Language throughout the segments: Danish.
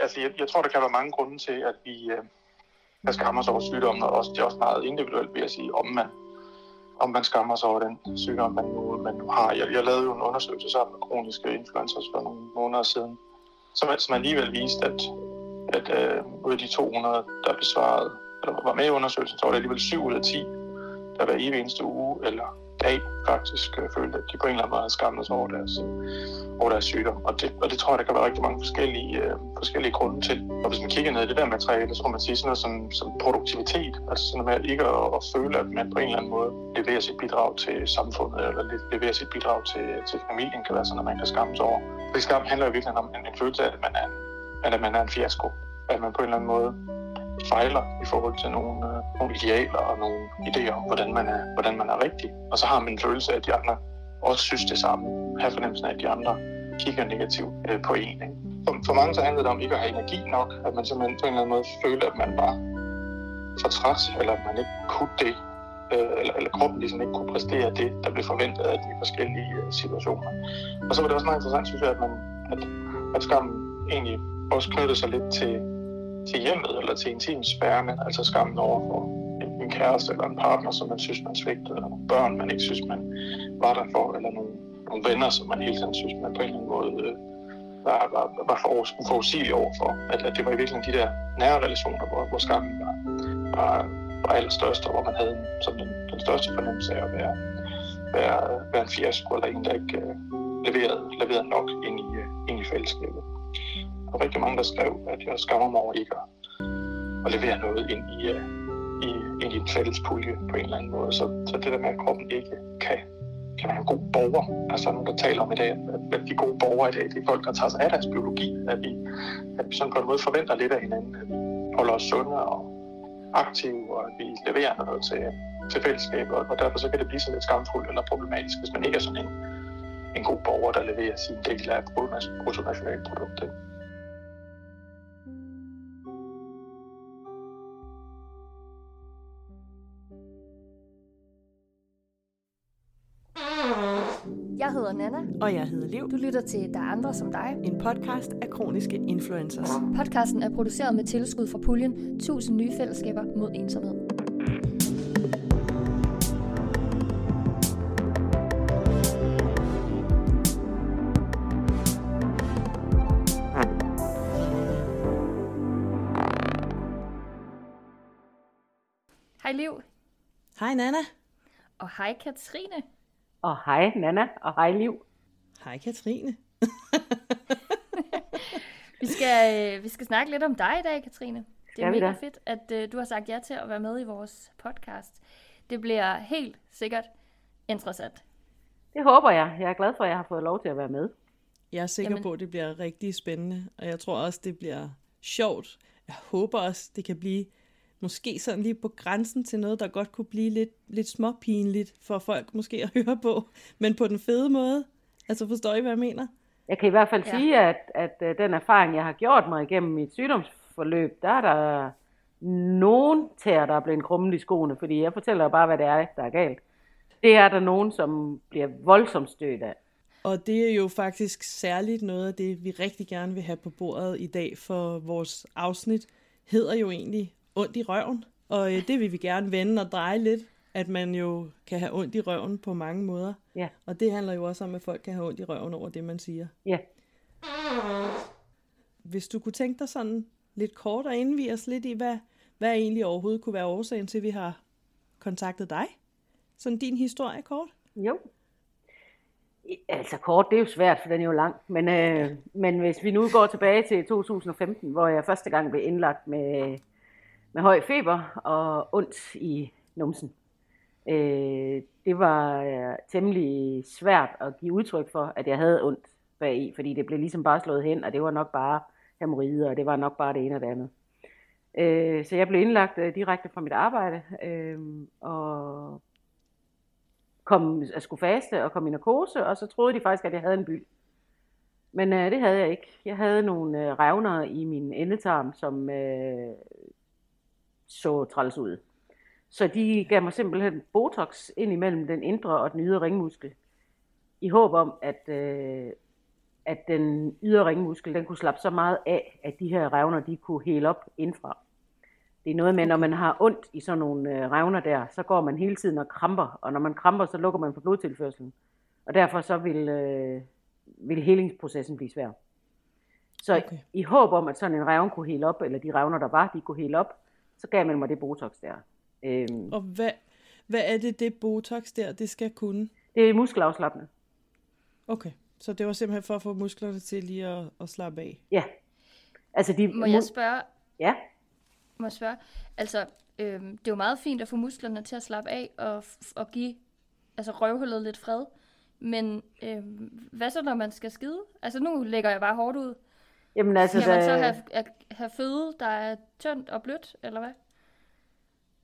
Altså, jeg, jeg tror, der kan være mange grunde til, at vi øh, kan skamme os over sygdommen, og også, det er også meget individuelt, vil jeg sige, om man, om man skammer sig over den sygdom, man nu, man nu har. Jeg, jeg lavede jo en undersøgelse sammen med kroniske influencers for nogle måneder siden, som, som alligevel viste, at, at øh, ud af de 200, der besvarede, eller var med i undersøgelsen, så var det alligevel 7 ud af 10, der hver evig eneste uge eller dag faktisk øh, følte, at de på en eller anden måde havde skammet sig over deres, øh, over deres sygdom. Og det, og det tror jeg, der kan være rigtig mange forskellige, øh, forskellige grunde til. Og hvis man kigger ned i det der materiale, så må man sige sådan noget som, som produktivitet. Altså sådan noget med ikke at, at føle, at man på en eller anden måde leverer sit bidrag til samfundet, eller leverer sit bidrag til, til familien, kan være sådan, at man kan skamme sig over. Fordi skam handler jo virkelig om en, en følelse af, at man er en, at man er en fiasko. At man på en eller anden måde fejler i forhold til nogle, øh, nogle idealer og nogle idéer om, hvordan man, er, hvordan man er rigtig. Og så har man en følelse af, at de andre også synes det samme. Har fornemmelsen af, at de andre kigger negativt øh, på en. Ikke? For, for mange så handler det om ikke at have energi nok, at man simpelthen på en eller anden måde føler, at man var for træt, eller at man ikke kunne det, øh, eller, eller kroppen ligesom ikke kunne præstere det, der blev forventet af de forskellige øh, situationer. Og så var det også meget interessant, synes jeg, at, man, at, at skammen egentlig også knyttede sig lidt til til hjemmet eller til intimsfærene, altså skammen over for en, en kæreste eller en partner, som man synes, man svigtede, eller nogle børn, man ikke synes, man var der for, eller nogle, nogle venner, som man hele tiden synes, man på en eller anden måde øh, var, var, var for uforudsigelig overfor. At, at det var i virkeligheden de der nære relationer, hvor, hvor skammen var, var, var allerstørst, og hvor man havde som den, den største fornemmelse af at være, være, være en fiasko, eller en, der ikke øh, leverede, leverede nok ind i, øh, ind i fællesskabet og rigtig mange, der skrev, at jeg skammer mig over ikke at, at levere noget ind i, uh, i, ind i en fælles pulje på en eller anden måde. Så, så det der med, at kroppen ikke kan, kan være en god borger, altså nogen, der taler om i dag, at, de gode borgere i dag, det er folk, der tager sig af deres biologi, at vi, at vi sådan på en måde forventer lidt af hinanden, at vi holder os sunde og aktive, og at vi leverer noget til, til fællesskabet, og derfor så kan det blive sådan lidt skamfuldt eller problematisk, hvis man ikke er sådan en, en god borger, der leverer sin del af bruttonationalproduktet. Jeg hedder Nana. Og jeg hedder Liv. Du lytter til Der er andre som dig. En podcast af kroniske influencers. Podcasten er produceret med tilskud fra puljen 1000 nye fællesskaber mod ensomhed. Hej Liv. Hej Nana. Og hej Katrine. Og hej Nana, og hej Liv. Hej Katrine. vi, skal, øh, vi skal snakke lidt om dig i dag, Katrine. Det er mega da. fedt, at uh, du har sagt ja til at være med i vores podcast. Det bliver helt sikkert interessant. Det håber jeg. Jeg er glad for, at jeg har fået lov til at være med. Jeg er sikker. Jamen. på, at det bliver rigtig spændende, og jeg tror også, det bliver sjovt. Jeg håber også, det kan blive måske sådan lige på grænsen til noget, der godt kunne blive lidt, lidt småpinligt for folk måske at høre på, men på den fede måde. Altså forstår I, hvad jeg mener? Jeg kan i hvert fald Ja. sige, at, at øh, den erfaring, jeg har gjort mig igennem mit sygdomsforløb, der er der nogen tæer, der er blevet krummet i skoene, fordi jeg fortæller jo bare, hvad det er, der er galt. Det er der nogen, som bliver voldsomt stødt af. Og det er jo faktisk særligt noget af det, vi rigtig gerne vil have på bordet i dag, for vores afsnit hedder jo egentlig ondt i røven. Og øh, det vil vi gerne vende og dreje lidt, at man jo kan have ondt i røven på mange måder. Ja. Og det handler jo også om, at folk kan have ondt i røven over det, man siger. Ja. Hvis du kunne tænke dig sådan lidt kort og indvige os lidt i, hvad, hvad egentlig overhovedet kunne være årsagen til, at vi har kontaktet dig? Sådan din historie kort? Jo. Altså kort, det er jo svært, for den er jo lang. Men, øh, men hvis vi nu går tilbage til 2015, hvor jeg første gang blev indlagt med, med høj feber og ondt i numsen. Øh, det var øh, temmelig svært at give udtryk for, at jeg havde ondt bagi, fordi det blev ligesom bare slået hen, og det var nok bare hemorrider, og det var nok bare det ene og det andet. Øh, så jeg blev indlagt øh, direkte fra mit arbejde, øh, og kom, jeg skulle faste og kom i narkose, og så troede de faktisk, at jeg havde en byld. Men øh, det havde jeg ikke. Jeg havde nogle øh, revner i min endetarm, som øh, så træls ud. Så de gav mig simpelthen botox ind imellem den indre og den ydre ringmuskel, i håb om, at, øh, at den ydre ringmuskel, den kunne slappe så meget af, at de her revner, de kunne hele op indfra. Det er noget med, når man har ondt i sådan nogle øh, revner der, så går man hele tiden og kramper, og når man kramper, så lukker man for blodtilførselen. Og derfor så vil, øh, vil helingsprocessen blive svær. Så okay. I håb om, at sådan en revne kunne hele op, eller de revner, der var, de kunne hele op, så gav man mig det Botox der. Øhm, Og hvad, hvad er det, det Botox der, det skal kunne? det er muskelafslappende. Okay, så det var simpelthen for at få musklerne til lige at, at slappe af. Ja. Altså de, Må jeg spørge, Ja, må jeg spørge? Altså, øhm, det er jo meget fint at få musklerne til at slappe af og, og give altså røvhullet lidt fred. Men øhm, hvad så, når man skal skide? Altså, nu lægger jeg bare hårdt ud. jamen altså, Skal man så have, have føde, der er tyndt og blødt, eller hvad?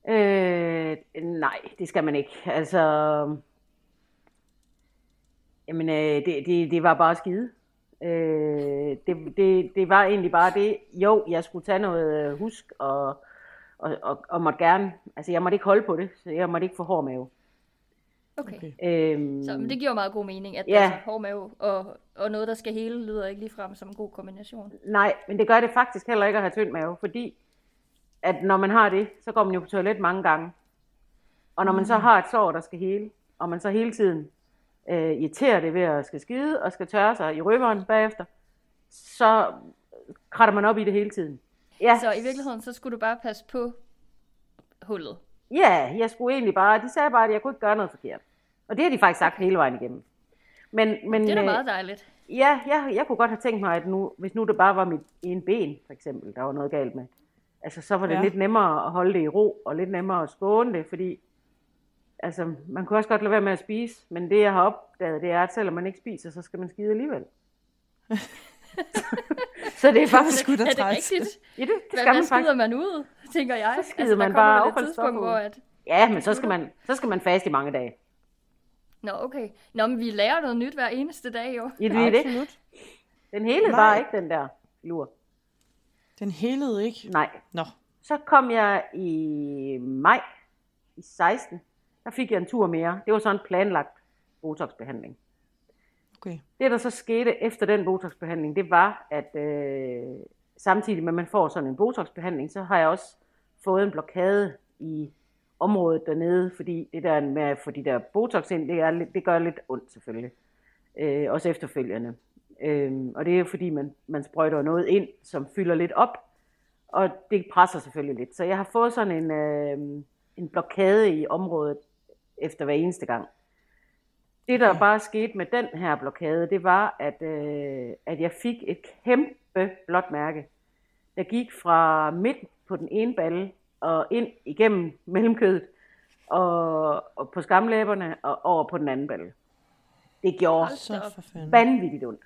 øh, nej, det skal man ikke. Altså, jamen, øh, det, det, det var bare skide. Øh, det, det, det var egentlig bare det. Jo, jeg skulle tage noget øh, husk, og, og, og, og måtte gerne, altså jeg måtte ikke holde på det, så jeg måtte ikke få hård mave. Okay. Okay. Øhm, Så men det giver meget god mening, at Ja. altså, hård mave og, og noget, der skal hele, lyder ikke ligefrem som en god kombination. Nej, men det gør det faktisk heller ikke at have tynd mave, fordi at når man har det, så går man jo på toilet mange gange. Og når man så har et sår, der skal hele, og man så hele tiden øh, irriterer det ved at skal skide og skal tørre sig i røveren bagefter, så kratter man op i det hele tiden. Ja, Så i virkeligheden, så skulle du bare passe på hullet. ja, jeg skulle egentlig bare, de sagde bare, at jeg kunne ikke gøre noget forkert. Og det har de faktisk sagt hele vejen igennem. Men, men, Det er da øh, meget dejligt. Ja, jeg, jeg kunne godt have tænkt mig, at nu, hvis nu det bare var mit ene ben, for eksempel, der var noget galt med, altså så var det Ja. ja. lidt nemmere at holde det i ro, og lidt nemmere at skåne det, fordi altså, man kunne også godt lade være med at spise, men det jeg har opdaget, det er, at selvom man ikke spiser, så skal man skide alligevel. så det er faktisk, sgu da er det rigtigt? ja, det, det Hvad, skal hvad man skider faktisk. man ud, tænker jeg? Altså, Så skider man der bare et tidspunkt, hvor at... Ja, men så skal man, så skal man faste i mange dage. Nå, okay. Nå, men vi lærer noget nyt hver eneste dag, jo. Ja, det er det. Absolut. Den hele var ikke den der lur. Den helede ikke. Nej. Nå, Så kom jeg i maj i 16. Der fik jeg en tur mere. Det var så en planlagt botoxbehandling. okay. Det, der så skete efter den botoxbehandling, det var, at øh, samtidig med, at man får sådan en botoxbehandling, så har jeg også fået en blokade i området dernede, fordi det der med at få de der botox ind, det, er, lidt- det gør lidt ondt selvfølgelig. Øh, også efterfølgende. Øh, og det er fordi, man, man sprøjter noget ind, som fylder lidt op, og det presser selvfølgelig lidt. Så jeg har fået sådan en, øh, en blokade i området efter hver eneste gang. Det, der bare skete med den her blokade, det var, at, øh, at jeg fik et kæmpe blåt mærke, der gik fra midt på den ene balle og ind igennem mellemkødet og, og på skamlæberne og over på den anden balle. Det gjorde Så vanvittigt ondt.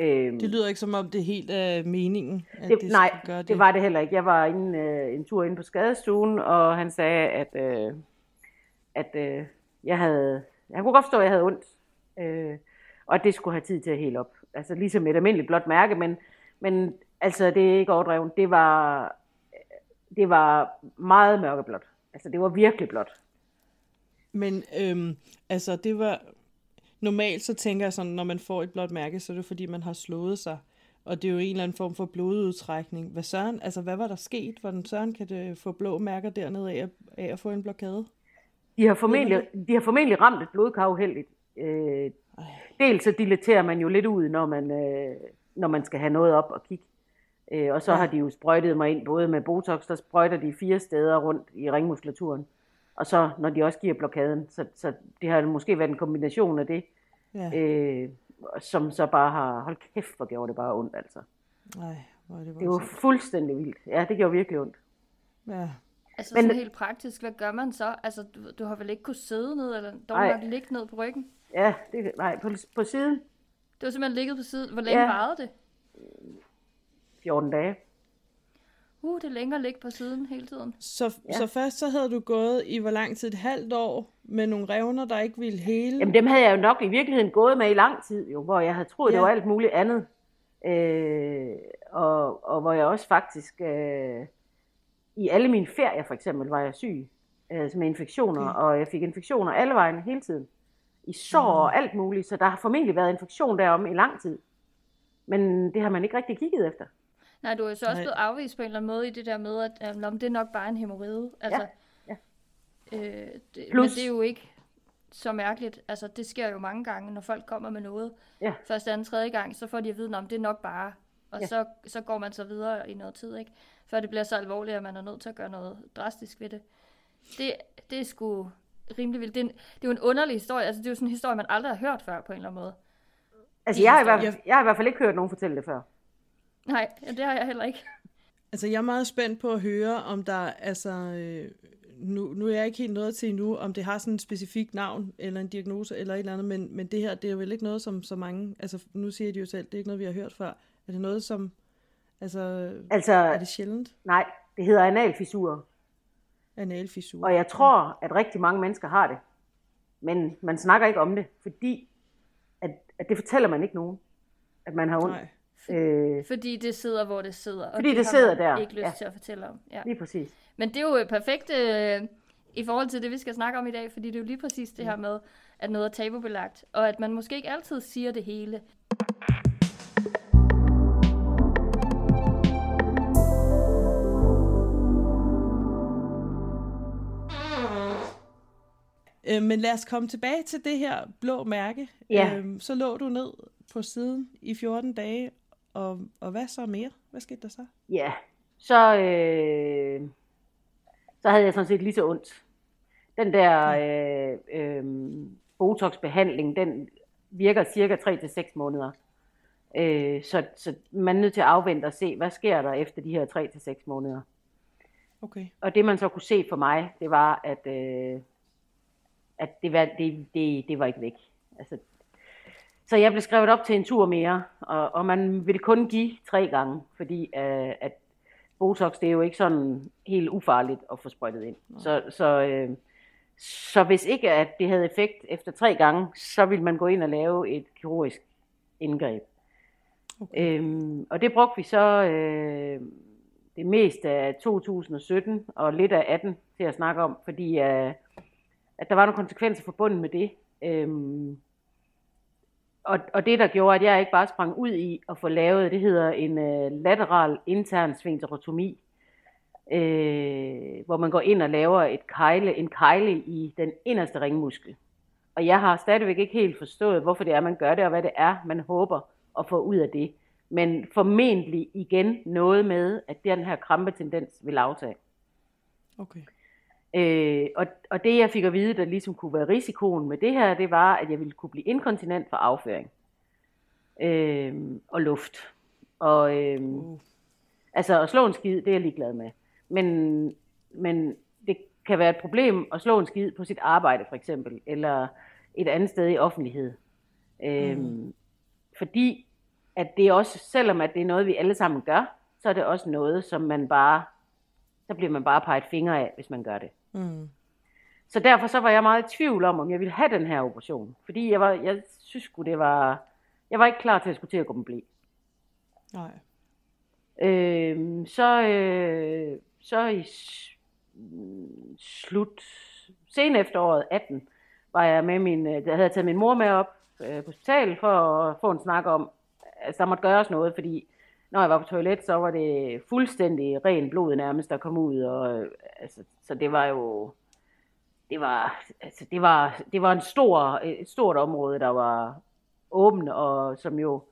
Øhm, Det lyder ikke som om det er helt af meningen, at det, det, nej, gøre det. det var det heller ikke. Jeg var inde, øh, en tur inde på skadestuen, og han sagde, at, øh, at øh, jeg havde... Han kunne godt forstå, at jeg havde ondt, øh, og at det skulle have tid til at hele op. Altså ligesom et almindeligt blåt mærke, men, men altså, det er ikke overdrevet. Det var, det var meget mørkeblåt. Altså, det var virkelig blåt. Men øhm, altså, det var... Normalt så tænker jeg sådan, når man får et blåt mærke, så er det fordi, man har slået sig. Og det er jo en eller anden form for blodudtrækning. Hvad søren, altså hvad var der sket? Hvordan søren kan det få blå mærker dernede af, af at få en blokade? De har formentlig, de har formentlig ramt et blodkar uheldigt. Øh, dels så dilaterer man jo lidt ud, når man, øh, når man skal have noget op og kigge. Øh, og så Ja. har de jo sprøjtet mig ind, både med Botox, der sprøjter de fire steder rundt i ringmuskulaturen. Og så når de også giver blokaden. Så, så det har måske været en kombination af det, Ja, øh, som så bare har, hold kæft, hvor gjorde det bare ondt altså. nej, hvor er det Det var fuldstændig vildt. Ja, det gjorde virkelig ondt. Ja. Altså Men- sådan helt praktisk, hvad gør man så? Altså, du, du har vel ikke kunnet sidde ned, eller dog Nej. nok ligge ned på ryggen? Ja, det, nej, på, på siden Det var simpelthen ligget på siden. Hvor længe Ja. varede det? 14 dage. Uh, det er længere at ligge på siden hele tiden. Så, Ja. så først så havde du gået i hvor lang tid? Et halvt år med nogle revner, der ikke ville hele? Jamen dem havde jeg jo nok i virkeligheden gået med i lang tid, jo, hvor jeg havde troet, ja. det var alt muligt andet. Øh, og, og hvor jeg også faktisk, øh, i alle mine ferier for eksempel, var jeg syg øh, med infektioner, Okay. og jeg fik infektioner alle vejen hele tiden. i sår og alt muligt, så der har formentlig været infektion derom i lang tid. Men det har man ikke rigtig kigget efter. Nej, du er så også Nej. blevet afvist på en eller anden måde i det der med, at øh, om det er nok bare en hemorrhide. Altså, ja. Øh, det, men Plus- det er jo ikke så mærkeligt. Altså, det sker jo mange gange, når folk kommer med noget. Ja. Første, anden, tredje gang, så får de at vide, om det er nok bare. Og Ja. så, så går man så videre i noget tid, ikke? Før det bliver så alvorligt, at man er nødt til at gøre noget drastisk ved det. Det, det er sgu rimelig vildt. Det er, en, det er jo en underlig historie. Altså, det er jo sådan en historie, man aldrig har hørt før, på en eller anden måde. Altså, jeg har, i hvert, jeg har i hvert fald ikke hørt nogen fortælle det før. Nej, det har jeg heller ikke. Altså, jeg er meget spændt på at høre, om der, altså, øh, nu, nu er jeg ikke helt nået til endnu, om det har sådan et specifikt navn, eller en diagnose, eller et eller andet, men, men det her, det er jo vel ikke noget, som så mange, altså, nu siger de jo selv, det er ikke noget, vi har hørt før. Er det noget, som, altså, Altså, er det sjældent? nej, det hedder analfissur. Analfissur. Og jeg tror, at rigtig mange mennesker har det. Men man snakker ikke om det, fordi at, at det fortæller man ikke nogen, at man har ondt. Nej. Øh, Fordi det sidder, hvor det sidder. Og Fordi det har sidder der, ikke lyst ja. til at fortælle om. Ja. lige præcis. Men det er jo øh, perfekt øh, i forhold til det, vi skal snakke om i dag, fordi det er jo lige præcis det her med, at noget er tabubelagt, og at man måske ikke altid siger det hele. Øh, men lad os komme tilbage til det her blå mærke. Ja. Øhm, så lå du ned på siden i 14 dage, og, og hvad så mere? Hvad skete der så? Ja, så, øh, så havde jeg sådan set lige så ondt. Den der øh, øh, Botox-behandling, den virker cirka 3-6 måneder. Øh, så, så man er nødt til at afvente og se, hvad sker der efter de her 3-6 måneder. Okay. Og det man så kunne se for mig, det var, at, øh, at det, var, det, det, det var ikke væk. Altså, så jeg blev skrevet op til en tur mere, og, og man ville kun give tre gange, fordi øh, at Botox, det er jo ikke sådan helt ufarligt at få sprøjtet ind. Så, så, øh, så hvis ikke at det havde effekt efter tre gange, så ville man gå ind og lave et kirurgisk indgreb. Okay. Øhm, og det brugte vi så øh, det meste af 2017 og lidt af 18 til at snakke om, fordi øh, at der var nogle konsekvenser forbundet med det. Øhm, og, og det, der gjorde, at jeg ikke bare sprang ud i at få lavet, det hedder en øh, lateral intern sphincterotomi, øh, hvor man går ind og laver et kejle, en kejle i den inderste ringmuskel. Og jeg har stadigvæk ikke helt forstået, hvorfor det er, man gør det, og hvad det er, man håber at få ud af det. Men formentlig igen noget med, at den her krampetendens vil aftage. Okay. Øh, og, og det jeg fik at vide, der ligesom kunne være risikoen med det her, det var, at jeg ville kunne blive inkontinent for afføring øh, og luft. Og øh, Uh. altså at slå en skid, det er jeg ligeglad med. Men, men det kan være et problem at slå en skid på sit arbejde for eksempel, eller et andet sted i offentlighed. Øh, Mm. Fordi at det er også, selvom at det er noget, vi alle sammen gør, så er det også noget, som man bare, så bliver man bare peget fingre af, hvis man gør det. Mm. Så derfor så var jeg meget i tvivl om, om jeg ville have den her operation. Fordi jeg, var, jeg synes sgu, det var... Jeg var ikke klar til at skulle til at gå med blæ. Nej. Øh, så, øh, så i slut, sen efteråret 18, var jeg med min, øh, jeg havde taget min mor med op øh, på hospitalet for at få en snak om, at der måtte gøres noget, fordi når jeg var på toilet, så var det fuldstændig ren blod nærmest, der kom ud, og øh, altså, så det var jo, det var, altså, det var, det var en stor, et stort område, der var åbent, og som jo,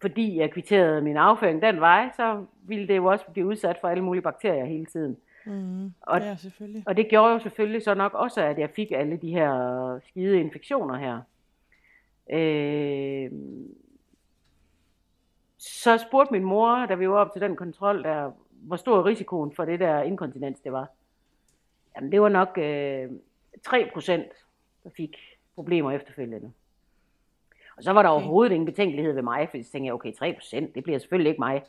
fordi jeg kvitterede min afføring den vej, så ville det jo også blive udsat for alle mulige bakterier hele tiden. Mm. Og- ja, selvfølgelig. Og det gjorde jo selvfølgelig så nok også, at jeg fik alle de her skide infektioner her. Øh, så spurgte min mor, da vi var op til den kontrol der, hvor stor risikoen for det der inkontinens det var. Jamen det var nok øh, 3%, der fik problemer efterfølgende. Og så var der Okay. overhovedet ingen betænkelighed ved mig, for så tænkte jeg, okay, 3%, det bliver selvfølgelig ikke mig.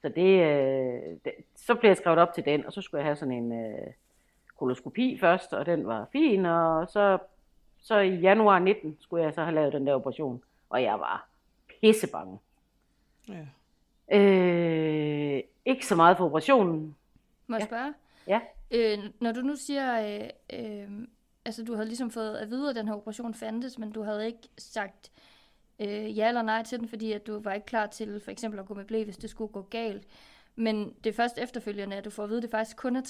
Så det, øh, det, så blev jeg skrevet op til den, og så skulle jeg have sådan en øh, koloskopi først, og den var fin, og så, så i januar 19 skulle jeg så have lavet den der operation, og jeg var pissebange. Ja. Øh, ikke så meget for operationen. Må jeg Ja. spørge? Ja. Øh, når du nu siger, øh, øh, altså du havde ligesom fået at vide, at den her operation fandtes, men du havde ikke sagt øh, ja eller nej til den, fordi at du var ikke klar til for eksempel at gå med blæ, hvis det skulle gå galt. Men det er først efterfølgende, at du får at vide, at det faktisk kun er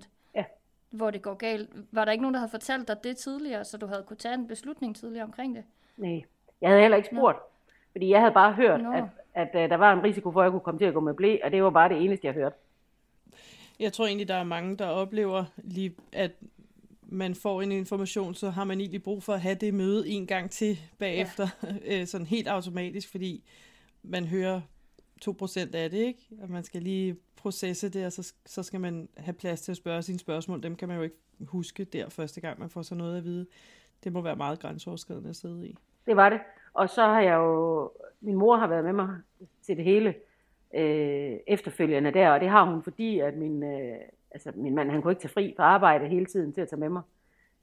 3%, Ja. hvor det går galt. Var der ikke nogen, der havde fortalt dig det tidligere, så du havde kunne tage en beslutning tidligere omkring det? Nej, jeg havde heller ikke spurgt, fordi jeg havde bare hørt, Nå. at, at uh, der var en risiko for, at jeg kunne komme til at gå med blæ, og det var bare det eneste, jeg hørte. Jeg tror egentlig, der er mange, der oplever, lige, at man får en information, så har man egentlig brug for at have det møde en gang til bagefter, ja. sådan helt automatisk, fordi man hører 2% af det, ikke? Og man skal lige processe det, og så, så skal man have plads til at spørge sine spørgsmål. Dem kan man jo ikke huske der første gang, man får så noget at vide. Det må være meget grænseoverskridende at sidde i. Det var det. Og så har jeg jo, min mor har været med mig til det hele øh, efterfølgende der, og det har hun, fordi at min, øh, altså min mand, han kunne ikke tage fri fra arbejde hele tiden til at tage med mig.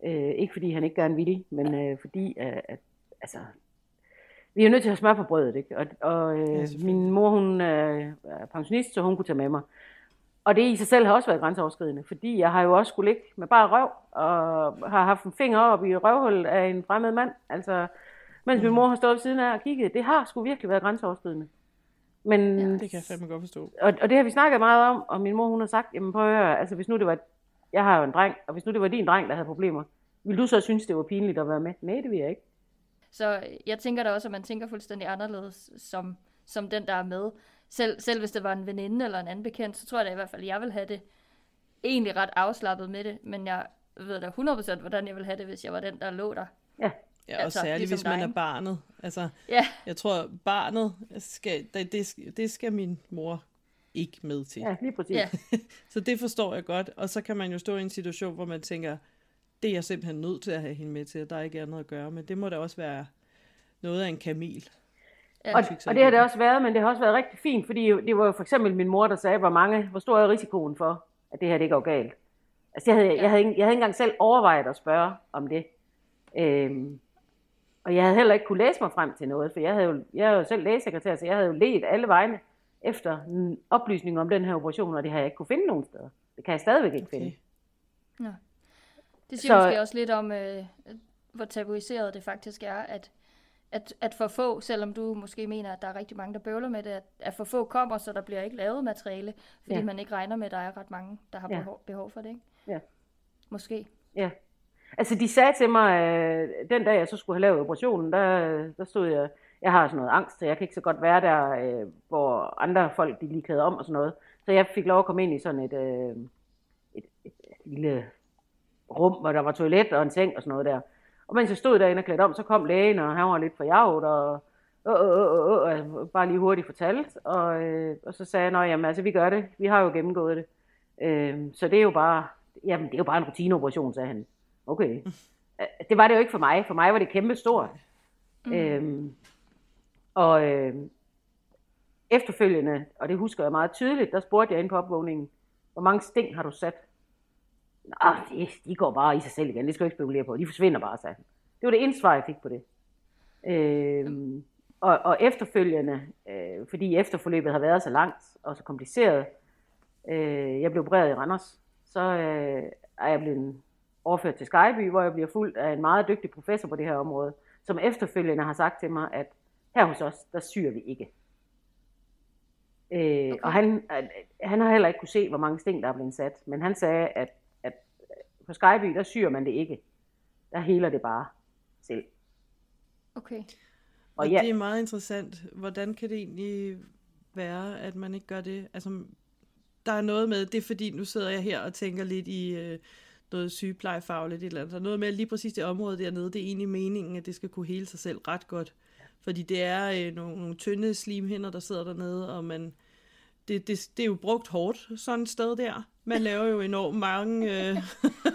Øh, ikke fordi han ikke gerne ville, men øh, fordi, at, at altså, vi er jo nødt til at have smør på brødet, ikke? Og, og øh, Ja, min mor, hun øh, er pensionist, så hun kunne tage med mig. Og det i sig selv har også været grænseoverskridende, fordi jeg har jo også skulle ligge med bare røv, og har haft en finger op i røvhullet af en fremmed mand. Altså, mens min mor har stået ved siden af og kigget. Det har sgu virkelig været grænseoverskridende. Men, ja, Det kan jeg fandme godt forstå. og, og det har vi snakket meget om, og min mor hun har sagt, jamen prøv at høre, altså hvis nu det var, jeg har jo en dreng, og hvis nu det var din dreng, der havde problemer, ville du så synes, det var pinligt at være med? Nej, det vil jeg ikke. Så jeg tænker da også, at man tænker fuldstændig anderledes som, som den, der er med. Selv, selv hvis det var en veninde eller en anden bekendt, så tror jeg da i hvert fald, at jeg vil have det egentlig ret afslappet med det. Men jeg ved da 100% hvordan jeg vil have det, hvis jeg var den, der lå der. Ja, Ja, og Altså, særligt, ligesom hvis man dig, er barnet. Altså, Ja, jeg tror, barnet skal, det, det, skal- det skal min mor ikke med til. ja lige præcis. ja. Så det forstår jeg godt. Og så kan man jo stå i en situation, hvor man tænker, det er jeg simpelthen nødt til at have hende med til, og der er ikke andet at gøre. Men det må da også være noget af en kamel. Ja. Og, og det har det også været, men det har også været rigtig fint, fordi det var jo for eksempel min mor, der sagde, hvor mange, hvor stor er risikoen for, at det her det går galt. Altså jeg havde, Ja. jeg havde, ikke- jeg havde ikke engang selv overvejet at spørge om det. Øhm, og jeg havde heller ikke kunne læse mig frem til noget, for jeg havde jo, jeg er jo selv lægesekretær, så jeg havde jo let alle vegne efter en oplysning om den her operation, og det har jeg ikke kunne finde nogen steder. Det kan jeg stadigvæk ikke Okay. finde. Det siger Så- måske også lidt om, øh, hvor tabuiseret det faktisk er, at, at, at for få, selvom du måske mener, at der er rigtig mange, der bøvler med det, at, at for få kommer, så der bliver ikke lavet materiale, fordi Ja. man ikke regner med, at der er ret mange, der har Ja. behov, behov for det. Ikke? Ja. Måske. Ja. Altså, de sagde til mig, øh, den dag jeg så skulle have lavet operationen, der, der stod jeg, jeg har sådan noget angst, så jeg kan ikke så godt være der, øh, hvor andre folk de lige kæder om og sådan noget. Så jeg fik lov at komme ind i sådan et, øh, et, et, et lille rum, hvor der var toilet og en seng og sådan noget der. Og mens jeg stod derinde og klædte om, så kom lægen, og han var lidt for forjaget, og øh, øh, øh, øh, og bare lige hurtigt fortalt. Og, øh, og så sagde jeg, at jamen, altså, vi gør det. Vi har jo gennemgået det. Øh, så det er jo bare, jamen, det er jo bare en rutineoperation, sagde han. Okay. Øh, Det var det jo ikke for mig. For mig var det kæmpe stort. Mm. Øhm, og øh, efterfølgende, og det husker jeg meget tydeligt, der spurgte jeg ind på opvågningen, hvor mange sting har du sat? Nå, de, de går bare i sig selv igen, det skal du ikke spekulere på, de forsvinder bare, sagde han. Det var det eneste svar, jeg fik på det. Øhm, og, og efterfølgende, øh, fordi efterforløbet har været så langt og så kompliceret, øh, jeg blev opereret i Randers, så øh, er jeg blevet overført til Skyby, hvor jeg bliver fuldt af en meget dygtig professor på det her område, som efterfølgende har sagt til mig, at her hos os, der syr vi ikke. Øh, okay. Og han, han har heller ikke kunne se, hvor mange sting, der er blevet sat, men han sagde, at, at på Skyby, der syr man det ikke. Der heler det bare selv. Okay. Og, Og og ja- det er meget interessant. Hvordan kan det egentlig være, at man ikke gør det? Altså, der er noget med, det er fordi, nu sidder jeg her og tænker lidt i øh, noget sygeplejefagligt eller andet. Er noget med, at lige præcis det område dernede, det er egentlig meningen, at det skal kunne hele sig selv ret godt. Fordi det er øh, nogle, nogle tynde slimhinder, der sidder dernede, og man, det, det, det er jo brugt hårdt, sådan et sted der. Man laver jo enormt mange øh,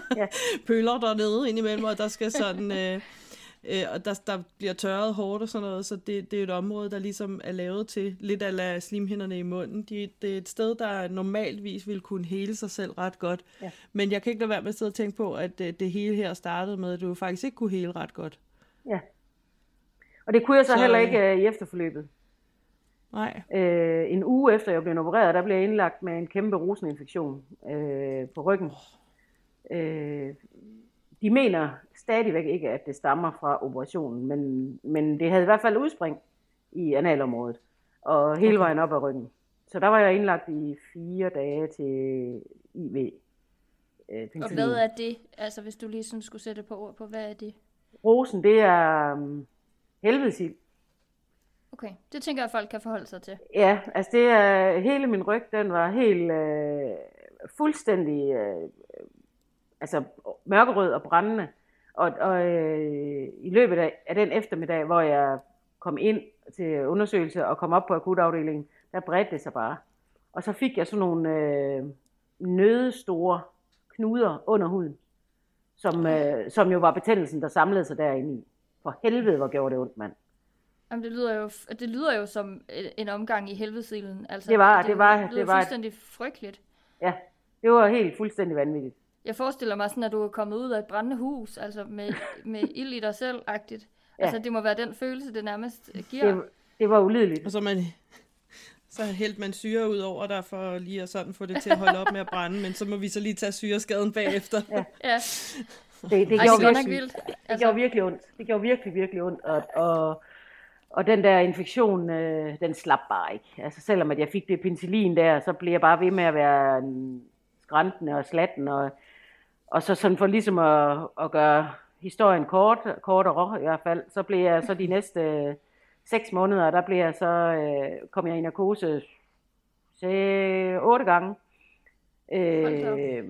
pøller dernede indimellem, og der skal sådan... Øh, Øh, og der, der bliver tørret hårdt og sådan noget, så det, det er et område, der ligesom er lavet til lidt lade slimhinderne i munden. De, det er et sted, der normalvis ville kunne hele sig selv ret godt. Ja. Men jeg kan ikke lade være med at sidde og tænke på, at øh, det hele her startede med, at du faktisk ikke kunne hele ret godt. Ja. Og det kunne jeg så, Så, heller øh, ikke øh, i efterforløbet. Nej. Øh, en uge efter jeg blev opereret, der blev jeg indlagt med en kæmpe ruseninfektion øh, på ryggen. Øh, de mener stadigvæk ikke, at det stammer fra operationen, men, men det havde i hvert fald udspring i analområdet, og hele Okay. vejen op ad ryggen. Så der var jeg indlagt i fire dage til IV. Øh, Og hvad er det? Altså, hvis du lige sådan skulle sætte på ord på, hvad er det? Rosen, det er um, helvedesild. Okay, det tænker jeg, at folk kan forholde sig til. Ja, altså det er, hele min ryg, den var helt øh, fuldstændig, øh, altså mørkerød og brændende. Og, og øh, i løbet af, af den eftermiddag, hvor jeg kom ind til undersøgelse og kom op på akutafdelingen, der bredte det sig bare. Og så fik jeg sådan nogle øh, nødestore knuder under huden, som, øh, som jo var betændelsen, der samlede sig derinde i. For helvede, hvor gjorde det ondt, mand. Jamen, det lyder jo, det lyder jo som en omgang i helvedesilden. Altså, Det var- det, det var- lyder det var et- fuldstændig frygteligt. Ja, det var helt fuldstændig vanvittigt. Jeg forestiller mig sådan, at du er kommet ud af et brændende hus, altså med, med ild i dig selv-agtigt. Ja. Altså, det må være den følelse, det nærmest giver. Det, det var ulideligt. Og så, man, så hældte man syre ud over der for lige at sådan få det til at holde op med at brænde, men så må vi så lige tage syreskaden bagefter. Ja. Ja, Det, det, Ej, det gjorde er godt nok virkelig, vildt. det Altså, gjorde virkelig ondt. Det gjorde virkelig, virkelig ondt. Og, og, og den der infektion, øh, den slap bare ikke. Altså selvom at jeg fik det penicillin der, så blev jeg bare ved med at være en skrantende og slatten. Og, og så sådan for ligesom at, at gøre historien kort, kortere i hvert fald, så blev jeg så de næste øh, seks måneder, der blev jeg så, øh, kom jeg i narkose se, otte gange. Øh,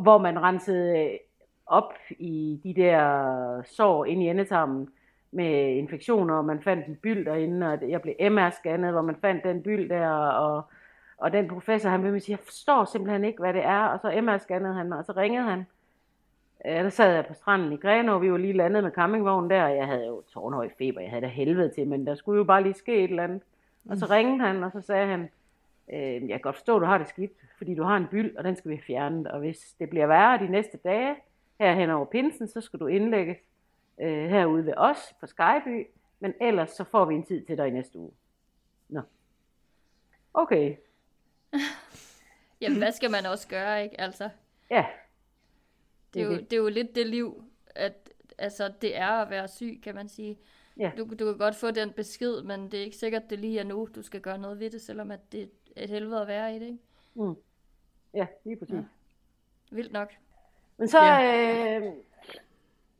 hvor man rensede op i de der sår inde i endetarmen med infektioner, og man fandt en byld derinde, og jeg blev MR-scannet, hvor man fandt den byld der, og, og den professor, han ville sige, jeg forstår simpelthen ikke, hvad det er, og så MR-scannede han mig, og så ringede han. Øh, der sad jeg på stranden i Grenaa, vi var lige landet med campingvognen der, og jeg havde jo tårnhøj feber, jeg havde da helvede til, men der skulle jo bare lige ske et eller andet. Og så ringede han, og så sagde han, øh, jeg kan godt forstå, at du har det skidt, fordi du har en byld, og den skal vi fjerne. Og hvis det bliver værre de næste dage, her hen over pinsen, så skal du indlægges øh, herude ved os på Skyby, men ellers så får vi en tid til dig i næste uge. Nå. Okay, jamen, hvad skal man også gøre, ikke? Altså, ja. det er, jo, det. det er jo lidt det liv, at altså, det er at være syg, kan man sige. Ja. Du, du kan godt få den besked, men det er ikke sikkert, det lige er nu, du skal gøre noget ved det, selvom at det er et helvede at være i det, ikke? Mm. Ja, lige præcis. Ja. Vildt nok. Men så, øh,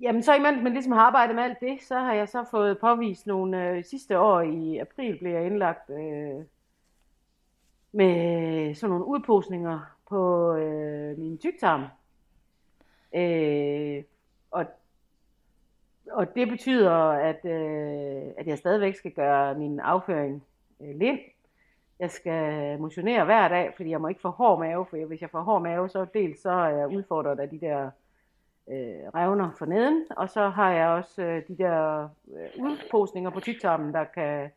jamen så imens man ligesom har arbejdet med alt det, så har jeg så fået påvist nogle, øh, sidste år i april blev jeg indlagt øh, med sådan nogle udposninger på øh, min tyktarm. Øh, og, og det betyder, at, øh, at jeg stadigvæk skal gøre min afføring øh, lind. Jeg skal motionere hver dag, fordi jeg må ikke få hård mave, for hvis jeg får hård mave, så dels så er jeg udfordret af de der øh, revner for neden, og så har jeg også øh, de der øh, udposninger på tyktarmen, der kan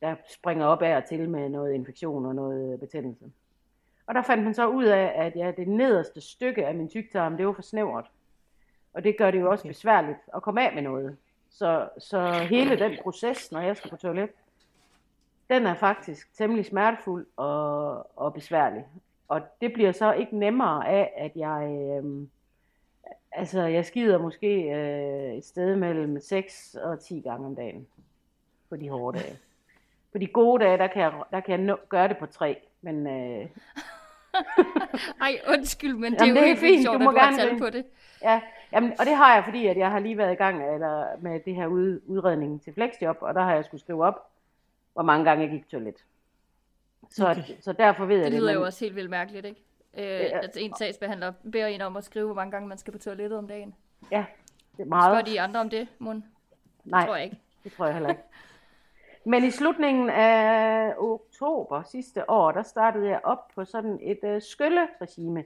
der springer op af og til med noget infektion og noget betændelse. Og der fandt man så ud af, at ja, det nederste stykke af min tyktarm, det var for snævert. Og det gør det jo også Okay. besværligt at komme af med noget. Så, så hele den proces, når jeg skal på toilet, den er faktisk temmelig smertefuld og, og besværlig. Og det bliver så ikke nemmere af, at jeg, øh, altså jeg skider måske øh, et sted mellem 6 og 10 gange om dagen på de hårde dage. På de gode dage, der kan jeg, der kan jeg nå, gøre det på tre, men øh, Ej, undskyld, men det Jamen, er jo det er fint. sjovt, Du at må du har gerne grine. på det. Ja, jamen, og det har jeg, fordi at jeg har lige været i gang eller, med det her ud, udredning til flexjob, og der har jeg skulle skrive op, hvor mange gange jeg gik toilet. Så, Okay. så derfor ved jeg Det det. lyder jo også helt vildt mærkeligt, ikke? Øh, Ja. at en sagsbehandler beder en om at skrive, hvor mange gange man skal på toilettet om dagen. Ja, det er Spørger meget. de andre om det, Mon? Nej, Tror jeg ikke. det tror jeg heller ikke. Men i slutningen af oktober sidste år, der startede jeg op på sådan et øh, skylleregime,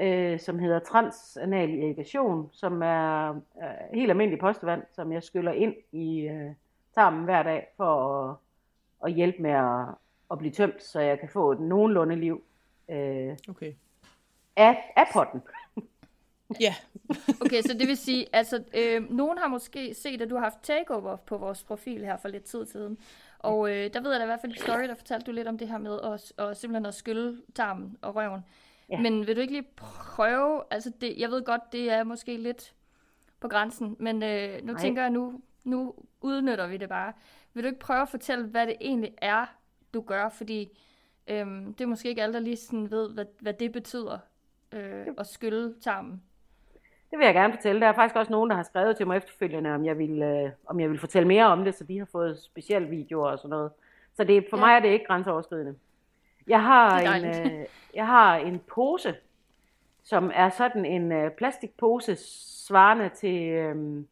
øh, som hedder transanal irrigation, som er øh, helt almindelig postevand, som jeg skyller ind i øh, tarmen hver dag for at, at hjælpe med at, at blive tømt, så jeg kan få et nogenlunde liv øh, Okay. af, af potten. Ja, Okay, så det vil sige, altså, øh, nogen har måske set, at du har haft takeover på vores profil her for lidt tid siden. Og øh, der ved jeg da i hvert fald i story, der fortalte du lidt om det her med at, at simpelthen at skylle tarmen og røven. Ja. Men vil du ikke lige prøve, altså det, jeg ved godt, det er måske lidt på grænsen, men øh, nu Nej. tænker jeg, nu, nu udnytter vi det bare. Vil du ikke prøve at fortælle, hvad det egentlig er, du gør? Fordi øhm, det er måske ikke alle, der lige sådan ved, hvad, hvad det betyder øh, at skylle tarmen. Det vil jeg gerne fortælle. Der er faktisk også nogen, der har skrevet til mig efterfølgende, om jeg vil, øh, om jeg vil fortælle mere om det, så de har fået specielle videoer og sådan noget. Så det, for ja. mig er det ikke grænseoverskridende. Jeg har, en, øh, jeg har en pose, som er sådan en øh, plastikpose, svarende til øh,